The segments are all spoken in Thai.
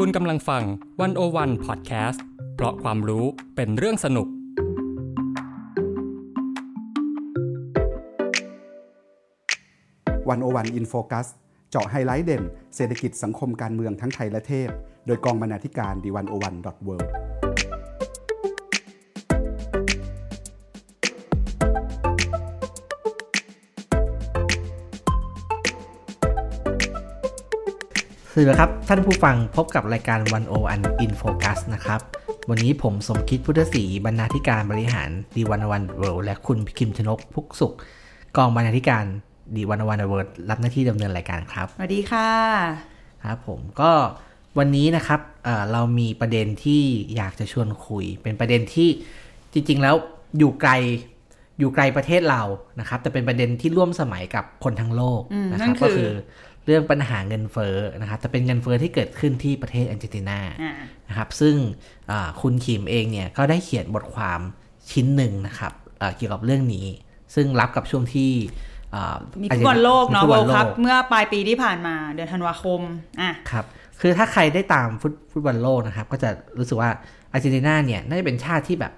คุณกำลังฟัง One O One พอดแคสต์เพราะความรู้เป็นเรื่องสนุก One O One In Focus เจาะไฮไลท์เด่น เศรษฐกิจสังคมการเมืองทั้งไทยและเทศ โดยกองบรรณาธิการ The One O One dot เวิ สวัสดีครับ ท่านผู้ฟังพบกับรายการ One O One In Focus นะครับ วันนี้ผมสมคิดพุทธศรีบรรณาธิการบริหาร The One O One World และคุณคิมชนกพุกสุข กองบรรณาธิการ The One O One World รับหน้าที่ดำเนินรายการครับสวัสดีค่ะครับผมก็วันนี้นะครับเอ่อเรามีประเด็นที่อยากจะชวนคุย เป็นประเด็นที่จริง ๆ แล้วอยู่ไกลอยู่ไกลประเทศเรานะครับ แต่เป็นประเด็นที่ร่วมสมัยกับคนทั้งโลกอืมนะครับนั่นคือก็คือ เรื่องปัญหาเงินเฟ้อนะครับแต่เป็นเงินเฟ้อที่เกิดขึ้นที่ประเทศอาร์เจนตินาอ่านะครับ ซึ่งอ่าคุณขิมเองเนี่ยก็ได้เขียนบทความชิ้นหนึ่งนะครับอ่าเกี่ยวกับเรื่องนี้ ซึ่งรับกับช่วงที่อ่ามีฟุตบอลโลกเนาะฟุตเวิบอลโลกเมื่อปลายปีที่ผ่านมาเดือนธันวาคมอะครับคือถ้าใครได้ตามฟุตฟุตบอลโลกนะครับ ก็จะรู้สึกว่าอาร์เจนตินาเนี่ยน่าจะเป็นชาติที่แบบ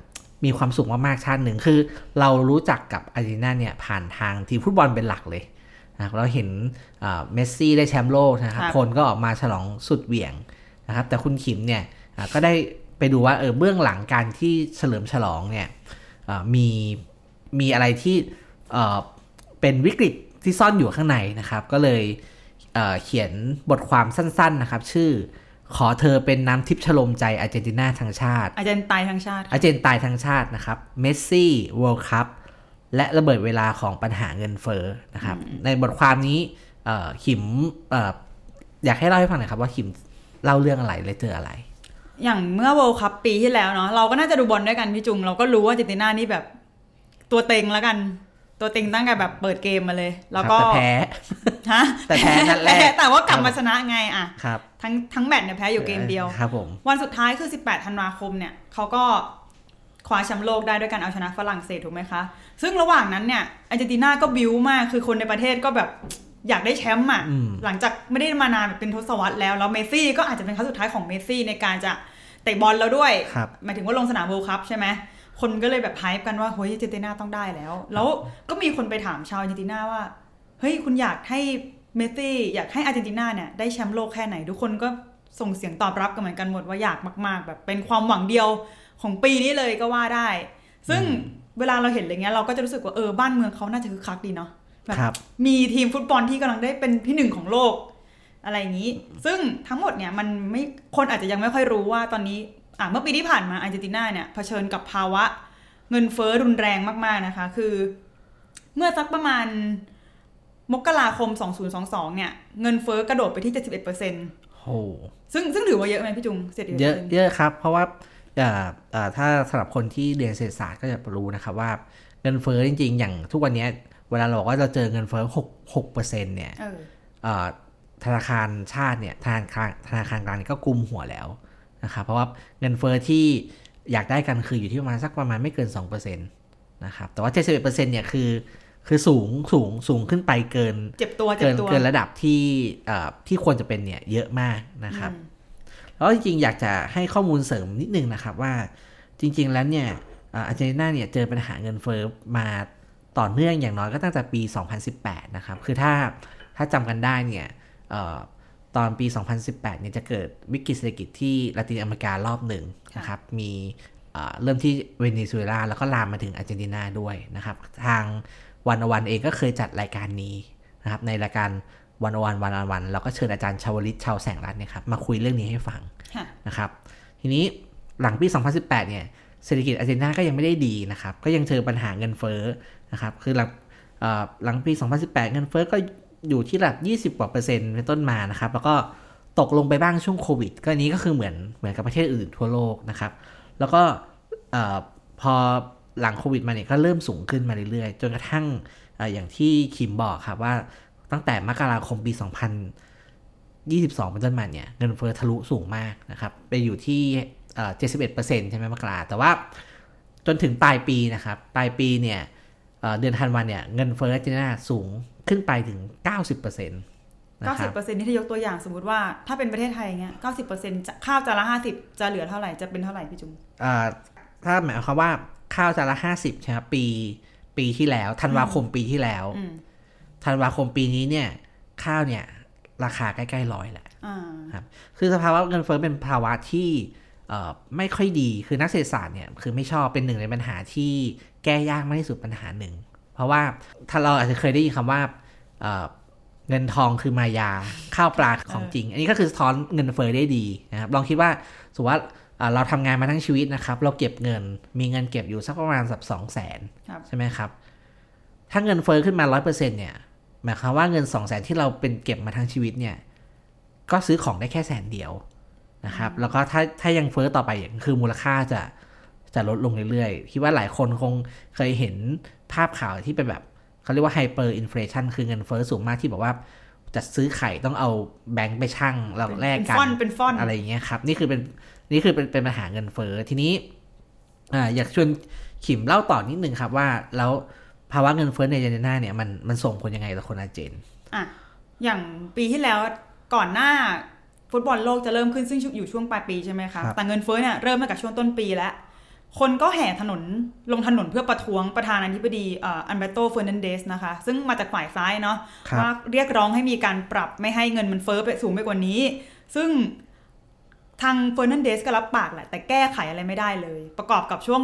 มีความสุขมากๆชาติหนึ่งคือ เรารู้จักกับอาร์เจนตินาเนี่ยผ่านทางทีมฟุตบอลเป็นหลักเลย นะครับเราเห็นอ่าเมสซี่ได้แชมป์โลกนะครับครับ คนก็ออกมาฉลองสุดเหวี่ยงนะครับ แต่คุณขิมเนี่ยอ่าก็ได้ไปดูว่าเออเบื้องหลังการที่เฉลิมฉลองเนี่ยอ่ามีมีอะไรที่เอ่อเป็นวิกฤตที่ซ่อนอยู่ข้างในนะครับ ก็เลยเอ่อเขียนบทความสั้นๆนะครับ ชื่อขอเธอเป็นน้ำทิพย์ชโลมใจอาร์เจนตินาทั้งชาติอาร์เจนไตน์ทั้งชาติอาร์เจนไตน์ทั้งชาตินะครับเมสซี่เวิลด์คัพ และระเบิดเวลาของปัญหาเงินเฟ้อนะครับ ในบทความนี้เอ่อขิมเอ่ออยากให้เล่าให้ฟังหน่อยครับว่าขิมเล่าเรื่องอะไรและเจออะไร อย่างเมื่อเวิลด์คัพปีที่แล้วเนาะเราก็น่าจะดูบอลด้วยกันพี่จุง เราก็รู้ว่าอาร์เจนตินานี่แบบตัวเต็งแล้วกันตัวเต็งตั้งแต่แบบเปิดเกมมาเลย แล้วก็ครับแต่แพ้ฮะแต่แพ้นัดแรกแต่ว่ากลับมาชนะไงอะครับทั้งทั้งแมตช์เนี่ยแพ้อยู่เกมเดียวครับผมวันสุดท้ายคือ 18 ธันวาคมเนี่ยเขาก็ คว้าแชมป์โลกได้ด้วยการเอาชนะฝรั่งเศสถูกไหมคะ ซึ่งระหว่างนั้นเนี่ยอาร์เจนตินาก็บิวมาก คือคนในประเทศก็แบบอยากได้แชมป์อะอืมหลังจากไม่ได้มานานแบบเป็นทศวรรษแล้ว แล้วเมสซี่ก็อาจจะเป็นครั้งสุดท้ายของเมสซี่ในการจะเตะบอลแล้วด้วยครับหมายถึงว่าลงสนาม World Cup ใช่ไหม คนก็เลยแบบ hype กันว่าเฮ้ยอาร์เจนตินาต้องได้แล้ว แล้วก็มีคนไปถามชาวอาร์เจนตินาว่า เฮ้ยคุณอยากให้เมสซี่อยากให้อาร์เจนตินาเนี่ยได้แชมป์โลกแค่ไหน ทุกคนก็ส่งเสียงตอบรับกันเหมือนกันหมดว่าอยากมาก ๆ แบบเป็นความหวังเดียว ของปีนี้เลยก็ว่าได้ ซึ่งเวลาเราเห็นอะไรเงี้ยเราก็จะรู้สึกว่าเออบ้านเมืองเขาน่าจะคึกคักดีเนาะแบบครับมีทีมฟุตบอลที่กำลังได้เป็นที่หนึ่งของโลก อะไรอย่างนี้ ซึ่งทั้งหมดเนี่ยมันไม่คนอาจจะยังไม่ค่อยรู้ว่าตอนนี้อะเมื่อปีที่ผ่านมาอาร์เจนตินาเนี่ยเผชิญกับภาวะเงินเฟ้อรุนแรงมากๆนะคะ คือ เมื่อสักประมาณมกราคม 2022 เนี่ย เงินเฟ้อกระโดดไปที่ 71%โอ้ซึ่งซึ่งถือว่าเยอะไหมพี่จุง71%เยอะเยอะครับ เพราะว่าเอ่อเอ่อ ถ้าสำหรับคนที่เรียนเศรษฐศาสตร์ก็จะรู้นะครับว่าเงินเฟ้อจริง ๆ อย่างทุกวันเนี้ยเวลาเราบอกว่าเราเจอเงินเฟ้อหกหกเปอร์เซ็นต์เนี่ยเออเอ่อธนาคารชาติเนี่ยธนาคารธนาคารกลางก็กุมหัวแล้วนะครับเพราะว่าเงินเฟ้อที่อยากได้กันคืออยู่ที่ประมาณสักประมาณไม่เกิน2%นะครับแต่ว่า 71%เนี่ยคือคือสูงสูงสูงขึ้นไปเกินเจ็บตัวเจ็เกิบนตัวเกินระดับที่เอ่อที่ควรจะเป็นเนี่ยเยอะมากนะครับอืม แล้วจริงๆอยากจะให้ข้อมูลเสริมนิดนึงนะครับว่าจริง ๆ แล้วเนี่ยอาร์เจนตินาเนี่ยเจอปัญหาเงินเฟ้อมาต่อเนื่องอย่างน้อยก็ตั้งแต่ปี 2018 นะครับ คือถ้าถ้าจำกันได้เนี่ยอตอนปี 2018 เนี่ยจะเกิดวิกฤตเศรษฐกิจที่ลาตินอเมริการอบหนึ่งนะครับ มีเริ่มที่เวเนซุเอลาแล้วก็ลามมาถึงอาร์เจนตินาด้วยนะครับ ทางวันอวันเองก็เคยจัดรายการนี้นะครับ ในรายการวันอวันวันอวันเราก็เชิญอาจารย์ชาวลิตชาวแสงรัตน์เนี่ยครับมาคุยเรื่องนี้ให้ฟัง นะครับ ทีนี้หลังปี 2018 เนี่ยเศรษฐกิจอาร์เจนตินาก็ยังไม่ได้ดีนะครับ ก็ยังเจอปัญหาเงินเฟ้อนะครับ คือหลังเอ่อหลังปี 2018 เงินเฟ้อก็อยู่ที่ระดับ 20 กว่าเปอร์เซ็นต์เป็นต้นมานะครับ แล้วก็ตกลงไปบ้างช่วงโควิด ก็อันนี้ก็คือเหมือนเหมือนกับประเทศอื่นทั่วโลกนะครับ แล้วก็พอหลังโควิดมาเนี่ยก็เริ่มสูงขึ้นมาเรื่อยๆ จนกระทั่งเอ่ออย่างที่คิมบอกครับว่าตั้งแต่มกราคมปี 2000 22เป็นต้นมาเนี่ยเงินเฟ้อทะลุสูงมากนะครับ ไปอยู่ที่เอ่อ71%ใช่ไหมมกราแต่ว่าจนถึงปลายปีนะครับ ปลายปีเนี่ยเอ่อเดือนธันวาเนี่ยเงินเฟ้ออาร์เจนตินาสูงขึ้นไปถึง 90%นนะค90%รับเปอร์เซ็นต์ที่ยกตัวอย่างสมมติว่าถ้าเป็นประเทศไทยอย่างเงี้ย90เปอร์เซ็นต์ข้าวจานละ 50 จะเหลือเท่าไหร่จะเป็นเท่าไหร่พี่จุ๋มอ่าถ้าหมายความว่าข้าวจานละห้าสิบใช่ไหมครับปีปีที่แล้วธันวาคมปีที่แล้วอืมธันวาคมปีนี้เนี่ยข้าวเนี่ย ราคาใกล้ๆร้อยแหละอ่าครับคือสภาวะเงินเฟ้อเป็นภาวะที่เอ่อไม่ค่อยดีคือนักเศรษฐศาสตร์เนี่ยคือไม่ชอบเป็นหนึ่งในปัญหาที่แก้ยากมากที่สุดปัญหาหนึ่ง เพราะว่าถ้าเราอาจจะเคยได้ยินคำว่าเอ่อเงินทองคือมายาข้าวปลาของจริง อันนี้ก็คือสะท้อนเงินเฟ้อได้ดีนะครับลองคิดว่าสมมติว่าเอ่อเราทำงานมาทั้งชีวิตนะครับ เราเก็บเงินมีเงินเก็บอยู่สักประมาณสักสองแสนครับใช่ไหมครับ ถ้าเงินเฟ้อขึ้นมาร้อยเปอร์เซ็นเนี่ย หมายความว่าเงินสองแสนที่เราเป็นเก็บมาทั้งชีวิตเนี่ย ก็ซื้อของได้แค่แสนเดียวนะครับ แล้วก็ถ้าถ้ายังเฟ้อต่อไปอย่างคือมูลค่าจะจะลดลงเรื่อยๆ คิดว่าหลายคนคงเคยเห็นภาพข่าวที่เป็นแบบเขาเรียกว่า hyperinflation คือเงินเฟ้อสูงมากที่บอกว่าจะซื้อไข่ต้องเอาแบงค์ไปชั่งแล้วแลกกันเป็นฟ่อนเป็นฟ่อนอะไรอย่างเงี้ยครับ นี่คือเป็นนี่คือเป็นเป็นปัญหาเงินเฟ้อทีนี้อ่าอยากชวนขิมเล่าต่อนิดนึงครับว่าแล้ว ภาวะเงินเฟ้อในอาร์เจนตินาเนี่ยมันมันส่งผลยังไงต่อคนอาร์เจนอะอย่างปีที่แล้วก่อนหน้าฟุตบอลโลกจะเริ่มขึ้นซึ่งอยู่ช่วงปลายปีใช่ไหมคะครับแต่เงินเฟ้อเนี่ยเริ่มมาจากช่วงต้นปีแล้ว คนก็แห่ถนนลงถนนเพื่อประท้วงประธานาธิบดีเอ่ออัลเบร์โตเฟอร์นันเดสนะคะ ซึ่งมาจากฝ่ายซ้ายเนาะครับว่าเรียกร้องให้มีการปรับไม่ให้เงินมันเฟ้อไปสูงไปกว่านี้ ซึ่งทางเฟอร์นันเดสก็รับปากแหละ แต่แก้ไขอะไรไม่ได้เลย ประกอบกับช่วง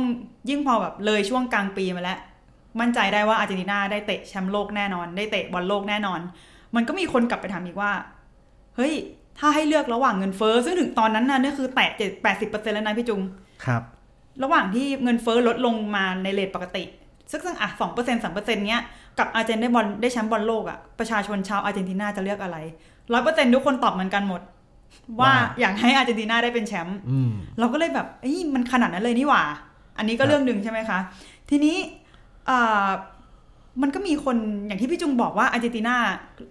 ยิ่งพอแบบเลยช่วงกลางปีมาแล้ว มั่นใจได้ว่าอาร์เจนตินาได้เตะแชมป์โลกแน่นอน ได้เตะบอลโลกแน่นอน มันก็มีคนกลับไปถามอีกว่า เฮ้ย ถ้าให้เลือกระหว่างเงินเฟ้อซึ่งถึงตอนนั้นน่ะนี่คือแตะเจ็ดแปดสิบเปอร์เซ็นต์แล้วนะพี่จุงครับ ระหว่างที่เงินเฟ้อลดลงมาในเรทปกติซึ่งซึ่งอะสองเปอร์เซ็นต์สามเปอร์เซ็นต์เนี้ยกับอาร์เจนได้บอลได้แชมป์บอลโลกอะประชาชนชาวอาร์เจนตินาจะเลือกอะไรร้อยเปอร์เซ็นต์ทุกคนตอบเหมือนกันหมด ว่าว่าอยากให้อาร์เจนตินาได้เป็นแชมป์อืมเราก็เลยแบบเอ้ยมันขนาดนั้นเลยนี่หว่า อันนี้ก็ครับเรื่องหนึ่งใช่ไหมคะ ทีนี้อ่า มันก็มีคนอย่างที่พี่จุงบอกว่าอาร์เจนตินา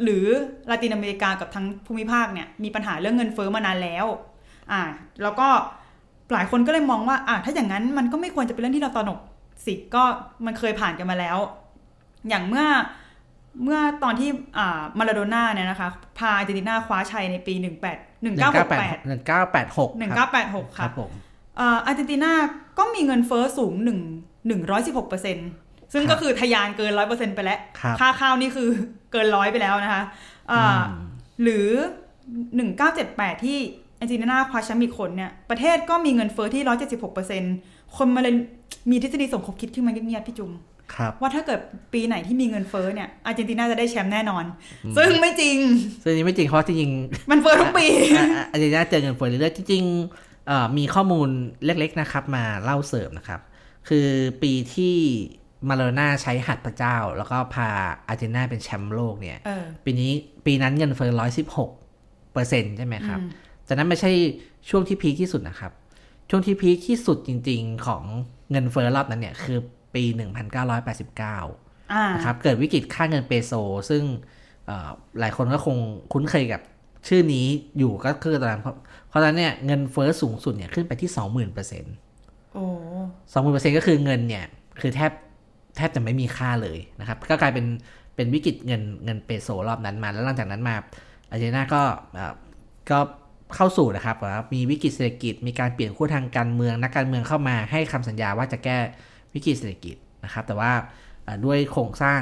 หรือลาตินอเมริกากับทั้งภูมิภาคเนี่ยมีปัญหาเรื่องเงินเฟ้อมานานแล้ว อ่า แล้วก็หลายคนก็เลยมองว่า อ่าถ้าอย่างนั้นมันก็ไม่ควรจะเป็นเรื่องที่เราตระหนกสิก็มันเคยผ่านกันมาแล้ว อย่างเมื่อเมื่อตอนที่อ่ามาราโดน่าเนี่ยนะคะ พาอาร์เจนตินาคว้าชัยในปี 18หนึ่งเก้าแปด1968หนึ่งเก้าแปดหก1986คค่ะรับผมเอ่ออาร์เจนตินาก็มีเงินเฟ้อสูง 1 116เปอร์เซ็น ซึ่งครับก็คือทะยานเกิน100%ไปแล้วครับค่าข้าวนี่คือเกินร้อยไปแล้วนะคะอ่าอืมหรือ1978ที่อาร์เจนตินาคว้าแชมป์อีกคนเนี่ย ประเทศก็มีเงินเฟ้อที่176เปอร์เซ็นคนมาเลยมีทฤษฎีสมคบคิดขึ้นมาเงียบๆพี่จุงครับว่าถ้าเกิดปีไหนที่มีเงินเฟ้อเนี่ยอาร์เจนตินาจะได้แชมป์แน่นอน ซึ่งไม่จริง ซึ่งอันนี้ไม่จริงเพราะจริงมันเฟ้อทุกปีๆอะอะอาร์เจนตินาเจอเงินเฟ้อเรื่อยๆจริงๆเอ่อมีข้อมูลเล็กๆนะครับ มาเล่าเสริมนะครับ คือปีที่ มาโลน่าใช้หัดพระเจ้า แล้วก็พาอาร์เจนตินาเป็นแชมป์โลกเนี่ยเออปีนี้ปีนั้นเงินเฟ้อร้อยสิบหกเปอร์เซ็นต์ใช่ไหมครับอืมแต่นั้นไม่ใช่ช่วงที่พีคที่สุดนะครับ ช่วงที่พีคที่สุดจริง ๆ ของเงินเฟ้อรอบนั้นเนี่ย คือปี1989อ่านะครับ เกิดวิกฤตค่าเงินเปโซ ซึ่งเอ่อหลายคนก็คงคุ้นเคยกับชื่อนี้อยู่ก็คือตอนนั้นเพราะเพราะฉะนั้นเนี่ยเงินเฟ้อสูงสุดเนี่ยขึ้นไปที่20,000เปอร์เซ็นต์โอ้สองหมื่นเปอร์เซ็นต์ก็คือเงินเนี่ย คือแทบแทบจะไม่มีค่าเลยนะครับ ก็กลายเป็นเป็นวิกฤตเงินเงินเปโซรอบนั้นมา แล้วหลังจากนั้นมาอาร์เจนตินาก็เอ่อก็เข้าสู่นะครับว่ามีวิกฤตเศรษฐกิจ มีการเปลี่ยนขั้วทางการเมือง นักการเมืองเข้ามาให้คำสัญญาว่าจะแก้วิกฤตเศรษฐกิจนะครับ แต่ว่าเอ่อด้วยโครงสร้าง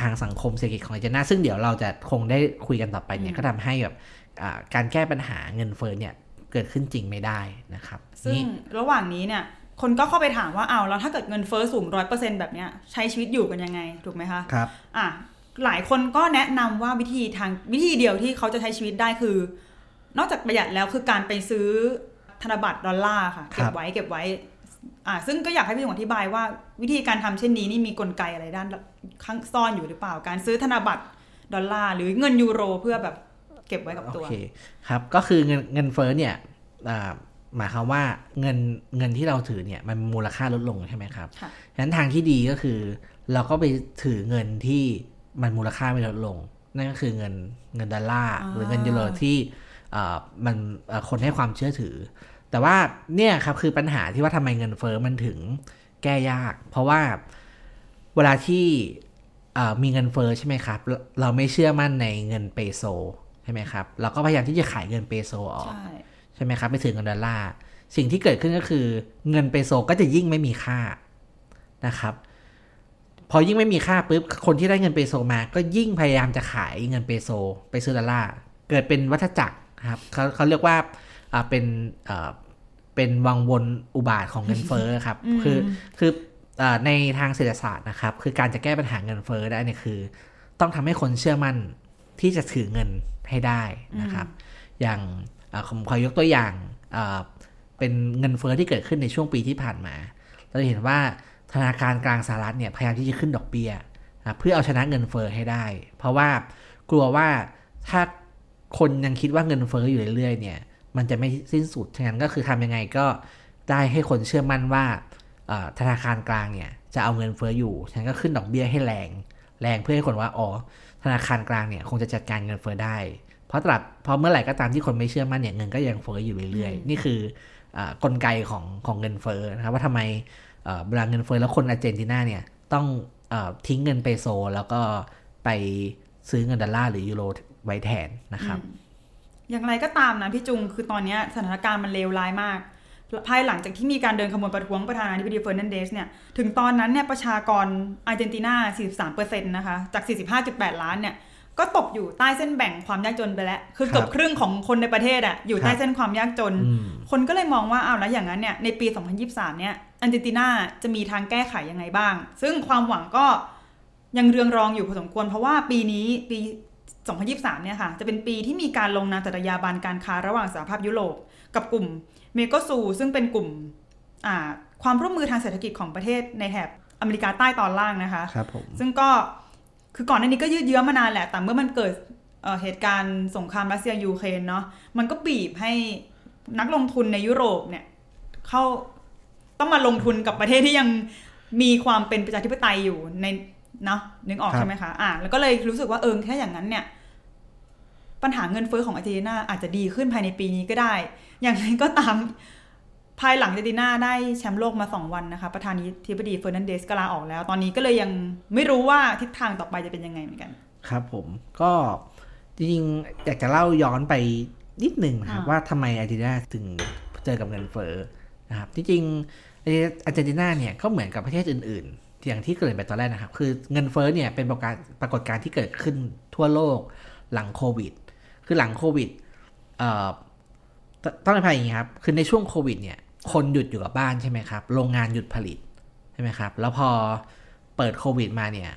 ทางสังคมเศรษฐกิจของอาร์เจนตินาซึ่งเดี๋ยวเราจะคงได้คุยกันต่อไปเนี่ยก็ทำให้แบบอ่าการแก้ปัญหาเงินเฟ้อเนี่ยเกิดขึ้นจริงไม่ได้นะครับ ซึ่งนี่ระหว่างนี้เนี่ย คนก็เข้าไปถามว่าเอาวแล้วถ้าเกิดเงินเฟ้อสูงร้อยเปอร์เซ็นแบบเนี้ยใช้ชีวิตอยู่กันยังไง ถูกไหมคะครับอะหลายคนก็แนะนำว่าวิธีทางวิธีเดียวที่เขาจะใช้ชีวิตได้คือ นอกจากประหยัดแล้วคือการไปซื้อธนบัตรดอลลาร์ค่ะครับเก็บไว้เก็บไว้อะซึ่งก็อยากให้พี่หงอธิบายว่าวิธีการทำเช่นนี้นี่มีกลไกอะไรด้านข้างซ่อนอยู่หรือเปล่า การซื้อธนบัตรดอลลาร์หรือเงินยูโรเพื่อแบบเก็บไว้กับตัวโอเคครับก็คือเงินเงินเฟ้อเนี่ยอ่า หมายความว่าเงินเงินที่เราถือเนี่ยมันมูลค่าลดลงใช่ไหมครับค่ะฉะนั้นทางที่ดีก็คือ เราก็ไปถือเงินที่มันมูลค่าไม่ลดลง นั่นก็คือเงินเงินดอลลาร์อ่าหรือเงินยูโรที่อ่ามันอ่าคนให้ความเชื่อถือ แต่ว่าเนี่ยครับคือปัญหาที่ว่าทำไมเงินเฟ้อมันถึงแก้ยาก เพราะว่าเวลาที่เอ่อมีเงินเฟอ้อใช่ไหมครับเราเราไม่เชื่อมั่นในเงินเปโซใช่ไหมครับ เราก็พยายามที่จะขายเงินเปโซออก ใช่ใช่ไหมครับ ไปถึงเงินดอลลาร์สิ่งที่เกิดขึ้นก็คือ เงินเปโซก็จะยิ่งไม่มีค่านะครับ พอยิ่งไม่มีค่าปุ๊บคนที่ได้เงินเปโซมาก็ยิ่งพยายามจะขายเงินเปโซไปซื้อดอลลาร์เกิดเป็นวัฏจักรครับเขาเขาเรียกว่าอ่าเป็นเอ่อเป็นวังวนอุบาทของเงินเฟ้อครับอืมคือคืออ่าในทางเศรษฐศาสตร์นะครับ คือการจะแก้ปัญหาเงินเฟ้อได้เนี่ยคือ ต้องทำให้คนเชื่อมั่นที่จะถือเงินให้ได้นะครับ อย่างอ่า ผมขอยกตัวอย่างเป็นเงินเฟ้อที่เกิดขึ้นในช่วงปีที่ผ่านมา เราจะเห็นว่าธนาคารกลางสหรัฐเนี่ยพยายามที่จะขึ้นดอกเบี้ยเพื่อเอาชนะเงินเฟ้อให้ได้ เพราะว่ากลัวว่าถ้าคนยังคิดว่าเงินเฟ้ออยู่เรื่อยๆเนี่ยมันจะไม่สิ้นสุดฉะนั้นก็คือทำยังไงก็ได้ให้คนเชื่อมั่นว่าธนาคารกลางเนี่ยจะเอาเงินเฟ้ออยู่ฉะนั้นก็ขึ้นดอกเบี้ยให้แรง แรงเพื่อให้คนว่าอ๋อธนาคารกลางเนี่ยคงจะจัดการเงินเฟ้อได้ เพราะตราบเพราะเมื่อไหร่ก็ตามที่คนไม่เชื่อมั่นเนี่ยเงินก็ยังเฟ้ออยู่เรื่อยๆ นี่คืออากลไกของของเงินเฟ้อนะครับว่าทำไมเอ่อเวลาเงินเฟ้อแล้วคนอาร์เจนตินาเนี่ยต้องเออทิ้งเงินเปโซ แล้วก็ไปซื้อเงินดอลลาร์หรือยูโรไว้แทนนะครับ อย่างไรก็ตามนะพี่จุงคือตอนเนี้ยสถานการณ์มันเลวร้ายมาก ภายหลังจากที่มีการเดินขบวนประท้วงประธานาธิบดีเฟอร์นันเดสเนี่ยถึงตอนนั้นเนี่ยประชากรอาร์เจนตินา43%นะคะจาก 45.8 ล้านเนี่ย ก็ตกอยู่ใต้เส้นแบ่งความยากจนไปแล้ว คือเกือบครับครึ่งของคนในประเทศอะอยู่ใต้ครับเส้นความยากจนอืมคนก็เลยมองว่าอ้าวแล้วอย่างนั้นเนี่ยในปี 2023 เนี่ยอาร์เจนตินาจะมีทางแก้ไขยังไงบ้าง ซึ่งความหวังก็ยังเรืองรองอยู่พอสมควร เพราะว่าปีนี้ปี 2023 เนี่ยค่ะ จะเป็นปีที่มีการลงนามสัญญาบันการค้าระหว่างสหภาพยุโรป กับกลุ่มเมโกซู ซึ่งเป็นกลุ่มอ่าความร่วมมือทางเศรษฐกิจของประเทศในแถบอเมริกาใต้ตอนล่างนะคะครับผมซึ่งก็ คือก่อนหน้านี้ก็ยืดเยื้อมานานแหละ แต่เมื่อมันเกิดเอ่อเหตุการณ์สงครามรัสเซียยูเครนเนาะ มันก็บีบให้นักลงทุนในยุโรปเนี่ย เขาต้องมาลงทุนกับประเทศที่ยังมีความเป็นประชาธิปไตยอยู่ในเนาะนึกออกครับใช่ไหมคะ อ่าแล้วก็เลยรู้สึกว่าเออแค่อย่างนั้นเนี่ย ปัญหาเงินเฟ้อของอาร์เจนตินาอาจจะดีขึ้นภายในปีนี้ก็ได้ อย่างไรก็ตาม ภายหลังอาร์เจนตินาได้แชมป์โลกมาสองวันนะคะประธานาธิบดีเฟอร์นันเดสก็ลาออกแล้ว ตอนนี้ก็เลยยังไม่รู้ว่าทิศทางต่อไปจะเป็นยังไงเหมือนกัน ครับผมก็จริงๆอยากจะเล่าย้อนไปนิดหนึ่งนะครับอ่าว่าทำไมอาร์เจนตินาถึงเจอกับเงินเฟ้อนะครับที่จริงอาร์เจนตินาเนี่ยก็เหมือนกับประเทศอื่นๆอย่างที่เกริดไปตอนแรกนะครับ คือเงินเฟ้อเนี่ยเป็นปรากฏการณ์ปรากฏการณ์ที่เกิดขึ้นทั่วโลกหลังโควิด คือหลังโควิดเอ่อตต้องอภัยอย่างนี้ครับ คือในช่วงโควิดเนี่ย คนหยุดอยู่กับบ้านใช่ไหมครับ โรงงานหยุดผลิตใช่ไหมครับ แล้วพอเปิดโควิดมาเนี่ย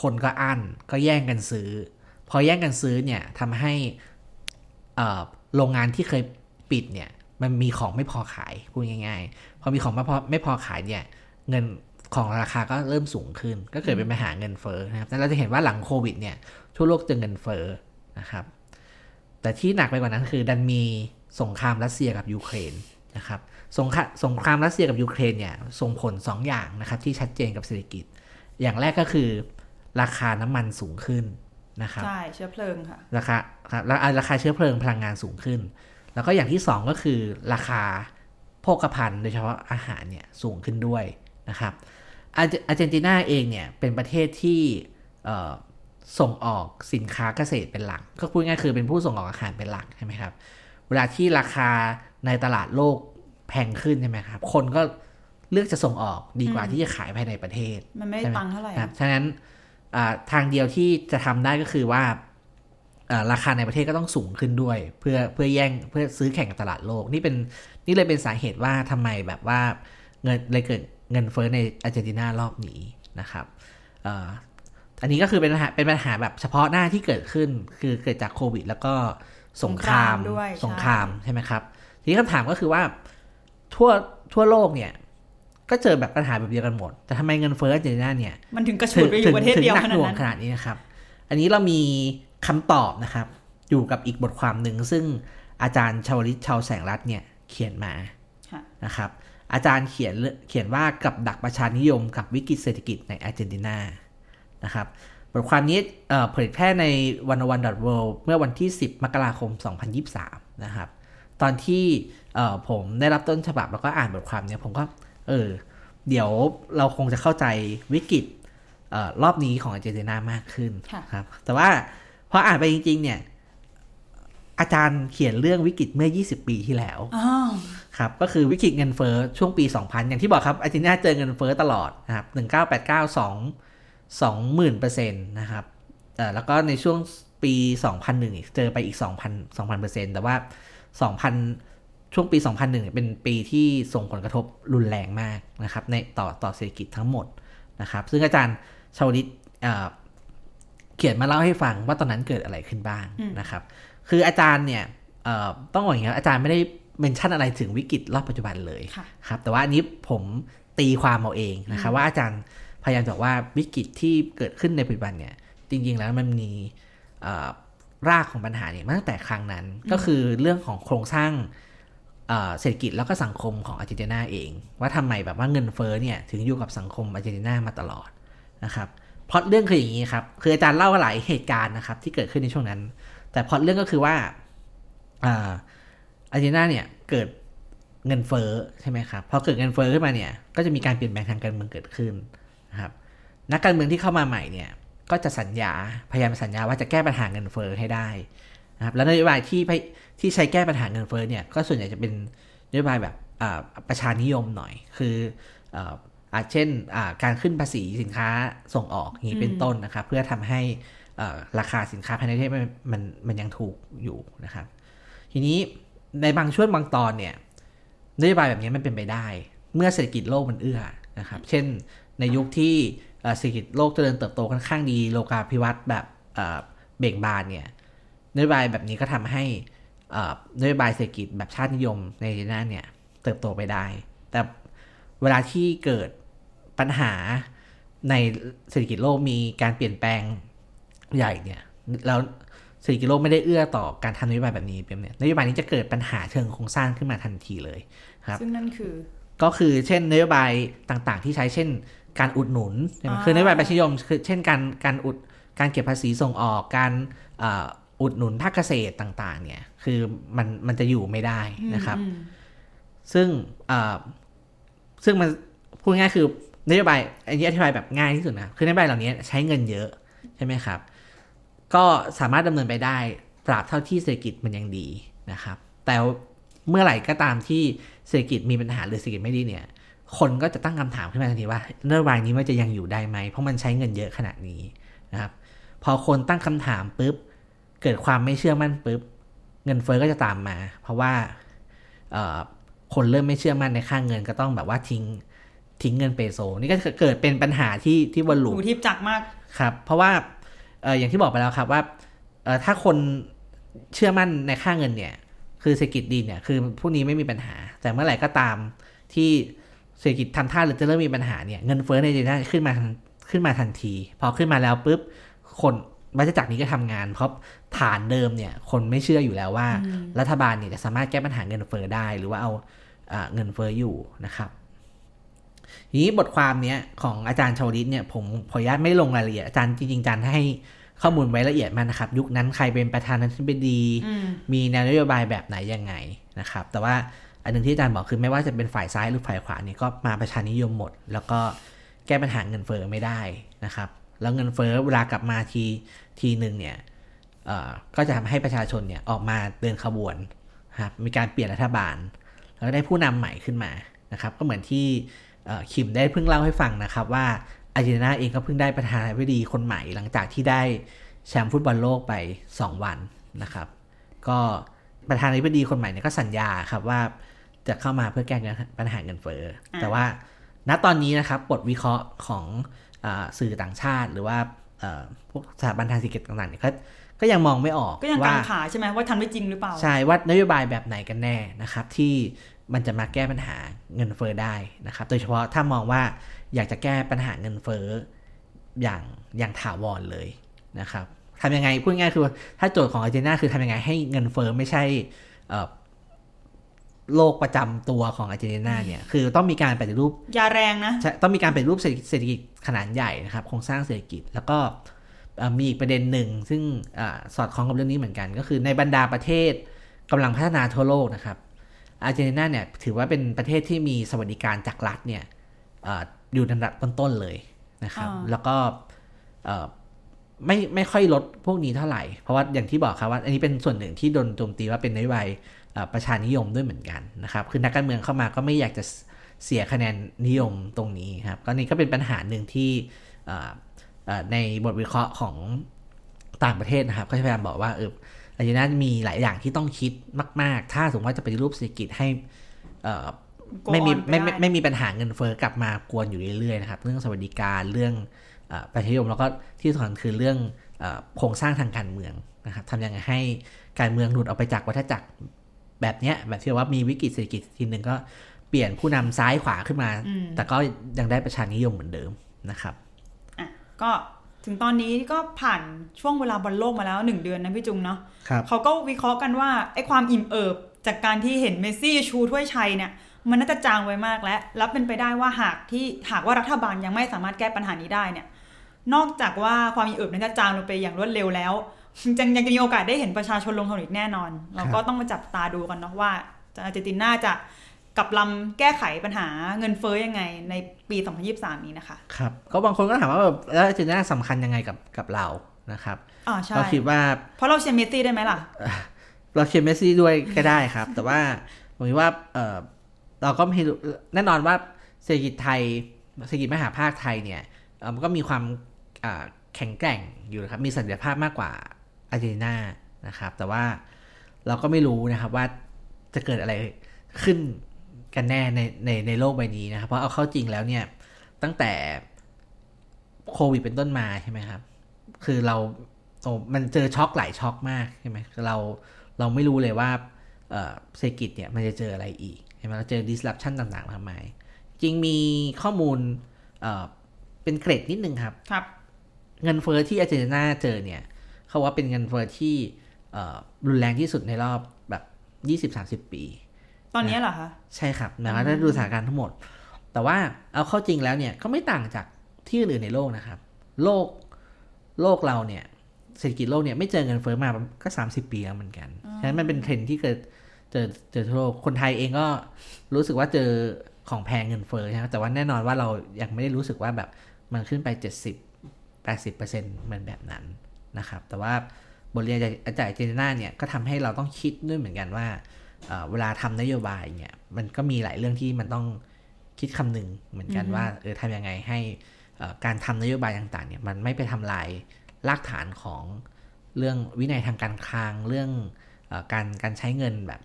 คนก็อั้นก็แย่งกันซื้อ พอแย่งกันซื้อเนี่ยทำให้โรงงานที่เคยปิดเนี่ยมันมีของไม่พอขายพูดง่ายๆ พอมีของไม่พอไม่พอขายเนี่ยเงินของราคาก็เริ่มสูงขึ้น ก็เกิดเป็นปัญหาเงินเฟ้อนะครับแล้วเราจะเห็นว่าหลังโควิดเนี่ยทั่วโลกเจอเงินเฟ้อนะครับ แต่ที่หนักไปกว่านั้นคือดันมีสงครามรัสเซียกับยูเครน นะครับสงครามสงครามรัสเซียกับยูเครนเนี่ยส่งผลสองอย่างนะครับที่ชัดเจนกับเศรษฐกิจ อย่างแรกก็คือ ราคาน้ำมันสูงขึ้นนะครับใช่เชื้อเพลิงค่ะราคาครับราราคาเชื้อเพลิงพลังงานสูงขึ้น แล้วก็อย่างที่สองก็คือราคาโภคภัณฑ์โดยเฉพาะอาหารเนี่ยสูงขึ้นด้วยนะครับอาร์เจอาร์เจนตินาเองเนี่ยเป็นประเทศที่เอ่อส่งออกสินค้าเกษตรเป็นหลัก ก็พูดง่ายๆคือเป็นผู้ส่งออกอาหารเป็นหลักใช่ไหมครับ เวลาที่ราคา ในตลาดโลกแพงขึ้นใช่ไหมครับ คนก็เลือกจะส่งออกดีกว่าอืมที่จะขายภายในประเทศ มันไม่ได้ใช่ไหมตังค์เท่าไหร่ครับฉะนั้นอ่าทางเดียวที่จะทำได้ก็คือว่าอ่าราคาในประเทศก็ต้องสูงขึ้นด้วย เพื่อเพื่อแย่งเพื่อซื้อแข่งกับตลาดโลก นี่เป็นนี่เลยเป็นสาเหตุว่าทำไมแบบว่าเงินเลยเกิดเงินเฟ้อในอาร์เจนตินารอบนี้นะครับอ่าอันนี้ก็คือเป็นปัญหาเป็นปัญหาแบบเฉพาะหน้าที่เกิดขึ้น คือเกิดจากโควิด แล้วก็สงครามสงครามด้วยใช่สงครามใช่ไหมครับ ทีนี้คำถามก็คือว่าทั่วทั่วโลกเนี่ย ก็เจอแบบปัญหาแบบเดียวกันหมด แต่ทำไมเงินเฟ้ออาร์เจนตินาเนี่ย มันถึงกระฉุดไปอยู่ประเทศเดียวถึงหขนันาดหน่วงนั้นขนาดนี้นะครับ อันนี้เรามีคำตอบนะครับ อยู่กับอีกบทความหนึ่งซึ่งอาจารย์ชาวลิตชาวแสงรัตน์เนี่ยเขียนมาค่ะนะครับ อาจารย์เขียนเรื่องเขียนว่ากับดักประชานิยมกับวิกฤตเศรษฐกิจในอาร์เจนตินานะครับบทความนี้เอ่อเผยแพร่ในวันวันดอทเเมื่อวันที่ 10 มกราคม 2023 นะครับ ตอนที่เอ่อผมได้รับต้นฉบับแล้วก็อ่านบทความเนี้ยผมก็ เออ เดี๋ยวเราคงจะเข้าใจวิกฤตเออรอบนี้ของอาร์เจนตินามากขึ้นค่ะครับ แต่ว่าพออ่านไปจริง ๆ เนี่ย อาจารย์เขียนเรื่องวิกฤตเมื่อ 20 ปีที่แล้วอ้าวครับ ก็คือวิกฤตเงินเฟ้อช่วงปี 2000 อย่างที่บอกครับอาร์เจนตินาเจอเงินเฟ้อตลอดนะครับ 1989 2 20,000เปอร์เซ็นต์นะครับเอ่อแล้วก็ในช่วงปี 2001อีกเจอไปอีก 2,000 2,000เปอร์เซ็นต์แต่ว่า 2,000 ช่วงปี 2001 เป็นปีที่ส่งผลกระทบรุนแรงมากนะครับ ในต่อต่อเศรษฐกิจทั้งหมดนะครับ ซึ่งอาจารย์ชาวลิตเขียนมาเล่าให้ฟังว่าตอนนั้นเกิดอะไรขึ้นบ้างนะครับ คืออาจารย์เนี่ยต้องบอกอย่างนี้อาจารย์ไม่ได้เมนชั่นอะไรถึงวิกฤตรอบปัจจุบันเลยครับ แต่ว่าอันนี้ผมตีความเอาเองนะครับว่าอาจารย์พยายามบอกว่าวิกฤตที่เกิดขึ้นในปัจจุบันเนี่ย จริง ๆ แล้วมันมี รากของปัญหาเนี่ยมาตั้งแต่ครั้งนั้นก็คือเรื่องของโครงสร้างเอ่อเศรษฐกิจแล้วก็สังคมของอาร์เจนตินาเอง ว่าทำไมแบบว่าเงินเฟ้อเนี่ยถึงอยู่กับสังคมอาร์เจนตินามาตลอดนะครับเพราะเรื่องคืออย่างนี้ครับคืออาจารย์เล่าหลายเหตุการณ์นะครับที่เกิดขึ้นในช่วงนั้น แต่พล็อตเรื่องก็คือว่าอ่าอาร์เจนตินาเนี่ยเกิดเงินเฟ้อใช่ไหมครับพอเกิดเงินเฟ้อขึ้นมาเนี่ยก็จะมีการเปลี่ยนแปลงทางการเมืองเกิดขึ้นนะครับนักการเมืองที่เข้ามาใหม่เนี่ย ก็จะสัญญาพยายามสัญญาว่าจะแก้ปัญหาเงินเฟ้อให้ได้นะครับแล้วนโยบายที่ที่ใช้แก้ปัญหาเงินเฟ้อเนี่ยก็ส่วนใหญ่จะเป็นนโยบายแบบอ่าประชานิยมหน่อย คืออ่าอาเช่นอ่าการขึ้นภาษีสินค้าส่งออกอย่างนี้เป็นต้นนะครับ เพื่อทำให้เอ่อราคาสินค้าภายในประเทศมันมันมันยังถูกอยู่นะครับ ทีนี้ในบางช่วงบางตอนเนี่ยนโยบายแบบนี้มันเป็นไปได้ เมื่อเศรษฐกิจโลกมันเอื้อนะครับ เช่นในยุคที่ เอ่อเศรษฐกิจโลกเจริญเติบโตค่อนข้างดีโลกาภิวัตน์แบบเอ่อเบ่งบานเนี่ยนโยบายแบบนี้ก็ทำให้เอ่อนโยบายเศรษฐกิจแบบชาตินิยมในจีน่าเนี่ยเติบโตไปได้ แต่เวลาที่เกิดปัญหาในเศรษฐกิจโลกมีการเปลี่ยนแปลงใหญ่เนี่ยแล้วเศรษฐกิจโลกไม่ได้เอื้อต่อการทำนโยบายแบบนี้เป็นเนี่ยนโยบายนี้จะเกิดปัญหาเชิงโครงสร้างขึ้นมาทันทีเลยครับ ซึ่งนั่นคือ ก็คือเช่นนโยบายต่างๆ ที่ใช้เช่นการอุดหนุนใช่ไหมอ่าคือนโยบายประชานิยมคือเช่นการการอุดการเก็บภาษีส่งออกการเอ่ออุดหนุนภาคเกษตรต่าง ๆ เนี่ยคือมันมันจะอยู่ไม่ได้นะครับอืมซึ่งเอ่อซึ่งมันพูดง่ายๆคือนโยบายอันนี้อธิบายแบบง่ายที่สุดนะคือนโยบายเหล่านี้ใช้เงินเยอะใช่ไหมครับ ก็สามารถดำเนินไปได้ตราบเท่าที่เศรษฐกิจมันยังดีนะครับ แต่เมื่อไหร่ก็ตามที่เศรษฐกิจมีปัญหาหรือเศรษฐกิจไม่ดีเนี่ย คนก็จะตั้งคำถามขึ้นมาทันทีว่านโยบายนี้มันจะยังอยู่ได้ไหม เพราะมันใช้เงินเยอะขนาดนี้นะครับ พอคนตั้งคำถามปุ๊บ เกิดความไม่เชื่อมั่นปุ๊บ เงินเฟ้อก็จะตามมา เพราะว่าเอ่อคนเริ่มไม่เชื่อมั่นในค่าเงินก็ต้องแบบว่าทิ้งทิ้งเงินเปโซ นี่ก็เกิดเป็นปัญหาที่ที่วนลูปหูทิพย์จักมากครับ เพราะว่าเอออย่างที่บอกไปแล้วครับว่าเออถ้าคนเชื่อมั่นในค่าเงินเนี่ย คือเศรษฐกิจดีเนี่ยคือพวกนี้ไม่มีปัญหา แต่เมื่อไหร่ก็ตามที่ เศรษฐกิจทำท่าหรือจะเริ่มมีปัญหาเนี่ยเงินเฟ้อในเดือนหน้าขึ้นมาทันขึ้นมาทันที พอขึ้นมาแล้วปุ๊บคนวัฏจักรนี้ก็ทำงาน เพราะฐานเดิมเนี่ย คนไม่เชื่ออยู่แล้วว่า รัฐบาลเนี่ยจะสามารถแก้ปัญหาเงินเฟ้อได้ หรือว่าเอาอ่าเงินเฟ้ออยู่นะครับทีนี้บทความเนี้ยของอาจารย์ชาวลิตเนี่ยผมขออนุญาตไม่ลงรายละเอียดอาจารย์จริงๆอาจารย์ให้ข้อมูลไว้ละเอียดมากนะครับ ยุคนั้นใครเป็นประธานาธิบดีอืมมีแนวนโยบายแบบไหนยังไงนะครับ แต่ว่า อันหนึ่งที่อาจารย์บอกคือไม่ว่าจะเป็นฝ่ายซ้ายหรือฝ่ายขวานี่ก็มาประชานิยมหมด แล้วก็แก้ปัญหาเงินเฟ้อไม่ได้นะครับ แล้วเงินเฟ้อเวลากลับมาทีทีหนึ่งเนี่ยเอ่อก็จะทำให้ประชาชนเนี่ยออกมาเดินขบวนครับมีการเปลี่ยนรัฐบาล แล้วก็ได้ผู้นำใหม่ขึ้นมานะครับ ก็เหมือนที่คิมได้เพิ่งเล่าให้ฟังนะครับ ว่าอาร์เจนตินาเองก็เพิ่งได้ประธานาธิบดีคนใหม่ หลังจากที่ได้แชมป์ฟุตบอลโลกไป 2 วันนะครับ ก็ประธานาธิบดีคนใหม่เนี่ยก็สัญญาครับว่า จะเข้ามาเพื่อแก้ปัญหาเงินเฟ้ออมแต่ว่าณตอนนี้นะครับบทวิเคราะห์ของอาสื่อต่างชาติ หรือว่าเอ่อพวกสถาบันทางเศรษฐกิจต่างๆเนี่ยก็ก็ยังมองไม่ออกก็ยังว่ากางขาใช่ไหมว่าทันไม่จริงหรือเปล่า ใช่ว่านโยบายแบบไหนกันแน่นะครับ ที่มันจะมาแก้ปัญหาเงินเฟ้อได้นะครับ โดยเฉพาะถ้ามองว่าอยากจะแก้ปัญหาเงินเฟ้ออย่างอย่างถาวรเลยนะครับทำยังไงพูดง่ายๆคือ ถ้าโจทย์ของอาร์เจนตินาคือทำยังไงให้เงินเฟ้อไม่ใช่เอ่อ โลกประจำตัวของอาร์เจนตินาเนี่ย คือต้องมีการปฏิรูปยาแรงนะใช่ต้องมีการเป็นรูปเศรษฐกิจเศรษฐกิจขนาดใหญ่นะครับ โครงสร้างเศรษฐกิจ แล้วก็เอ่อมีอีกประเด็นหนึ่ง ซึ่งอาสอดคล้องกับเรื่องนี้เหมือนกัน ก็คือในบรรดาประเทศกำลังพัฒนาทั่วโลกนะครับ อาร์เจนตินาเนี่ยถือว่าเป็นประเทศที่มีสวัสดิการจากรัฐเนี่ยเอ่ออยู่ในระดับต้นๆเลยนะครับอ่าแล้วก็เอ่อไม่ไม่ค่อยลดพวกนี้เท่าไหร่ เพราะว่าอย่างที่บอกครับว่า อันนี้เป็นส่วนหนึ่งที่โดนโจมตีว่าเป็นนโยบายเอ่อ ประชานิยมด้วยเหมือนกันนะครับ คือนักการเมืองเข้ามาก็ไม่อยากจะเสียคะแนนนิยมตรงนี้ครับก็นี่ก็เป็นปัญหาหนึ่งที่เอ่อเอ่อในบทวิเคราะห์ของต่างประเทศนะครับ ก็พยายามบอกว่าเอออาร์เจนตินามีหลายอย่างที่ต้องคิดมาก ๆ ถ้าสมมติว่าจะปฏิรูปเศรษฐกิจให้เอ่อ Go ไม่มี on ปไม่ไม่ด้ไม่มีปัญหาเงินเฟ้อกลับมากวนอยู่เรื่อยๆนะครับเรื่องสวัสดิการเรื่องเออประชานิยมแล้วก็ที่สำคัญคือเรื่องเออโครงสร้างทางการเมืองนะครับทำยังไงให้การเมืองหลุดออกไปจากวัฏจักร แบบเนี้ยแบบที่ว่ามีวิกฤตเศรษฐกิจทีหนึ่งก็เปลี่ยนผู้นำซ้ายขวาขึ้นมาอืมแต่ก็ยังได้ประชานิยมเหมือนเดิมนะครับอะก็ถึงตอนนี้ก็ผ่านช่วงเวลาบอลโลกมาแล้วหนึ่งเดือนนะพี่จุงเนาะครับเขาก็วิเคราะห์กันว่าไอ้ความอิ่มเอิบจากการที่เห็นเมสซี่ชูถ้วยชัยเนี่ยมันน่าจะจางไว้มากแล้ว แล้วเป็นไปได้ว่าหากที่หากว่ารัฐบาลยังไม่สามารถแก้ปัญหานี้ได้เนี่ย นอกจากว่าความอิ่มเอิบนั้นจะจางลงไปอย่างรวดเร็วแล้ว ยังยังจะมีโอกาสได้เห็นประชาชนลงถนนอีกแน่นอน เราก็ต้องมาจับตาดูกันเนาะว่าอาร์เจนตินาจะกลับลำแก้ไขปัญหาเงินเฟ้อยังไงในปี 2023 นี้นะคะ ครับ ก็บางคนก็ถามว่าแบบแล้วอาร์เจนตินาสำคัญยังไงกับกับเรานะครับอ่าใช่ก็คิดว่าเพราะเราเชียร์เมสซี่ได้ไหมล่ะ เราเชียร์เมสซี่ด้วยก็ได้ครับ แต่ว่าผมคิดว่าเออเราก็ไม่รู้แน่นอนว่าเศรษฐกิจไทยเศรษฐกิจมหาภาคไทยเนี่ยเอ่อมันก็มีความอ่าแข็งแกร่งอยู่นะครับมีศักยภาพมากกว่า อาร์เจนตินานะครับ แต่ว่าเราก็ไม่รู้นะครับว่าจะเกิดอะไรขึ้นกันแน่ในในในโลกใบนี้นะครับ เพราะเอาเข้าจริงแล้วเนี่ย ตั้งแต่โควิดเป็นต้นมาใช่ไหมครับ คือเราโอ้มันเจอช็อกหลายช็อกมากใช่ไหมคือเราเราไม่รู้เลยว่าเอ่อเศรษฐกิจเนี่ยมันจะเจออะไรอีกใช่ไหมเราเจอ disruption ต่างๆมากมายจริงมีข้อมูลเอ่อเป็นเกรดนิดนึงครับครับ เงินเฟอ้อที่อาร์เจนตินาเจอเนี่ย เขาว่าเป็นเงินเฟอ้อที่เอ่อรุนแรงที่สุดในรอบแบบ20-30ปี ตอนนี้เหรอคะ ใช่ครับหมายความว่าถ้าดูสถานการณ์ทั้งหมด แต่ว่าเอาเข้าจริงแล้วเนี่ยก็ไม่ต่างจากที่อื่นๆในโลกนะครับ โลกโลกเราเนี่ยเศรษฐกิจโลกเนี่ยไม่เจอเงินเฟ้อมาก็30ปีแล้วเหมือนกัน ฉะนั้นมันเป็นเทรนด์ที่เกิดเจอเจอทั่วโลก คนไทยเองก็รู้สึกว่าเจอของแพงเงินเฟ้อใช่ไหมแต่ว่าแน่นอนว่าเรายังไม่ได้รู้สึกว่าแบบมันขึ้นไป70 80%เหมือนแบบนั้น นะครับ แต่ว่าบทเรียนจากจากอาร์เจนตินาเนี่ยก็ทำให้เราต้องคิดด้วยเหมือนกันว่าเอ่อเวลาทำนโยบายเนี่ยมันก็มีหลายเรื่องที่มันต้องคิดคำนึงเหมือนกันว่าเออทำยังไงให้เอ่อการทำนโยบายต่างๆเนี่ยมันไม่ไปทำลายรากฐานของเรื่องวินัยทางการคลังเรื่องเออการการใช้เงินแบบ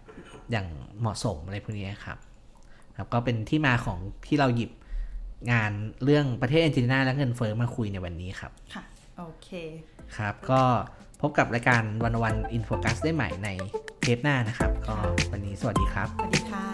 อย่างเหมาะสมอะไรพวกนี้ครับครับ ก็เป็นที่มาของที่เราหยิบงานเรื่องประเทศอาร์เจนตินาและเงินเฟ้อมาคุยในวันนี้ครับค่ะ โอเค ครับ ก็พบกับรายการวันวันอินโฟกัสได้ใหม่ในเทปหน้านะครับ ก็วันนี้สวัสดีครับ สวัสดีค่ะ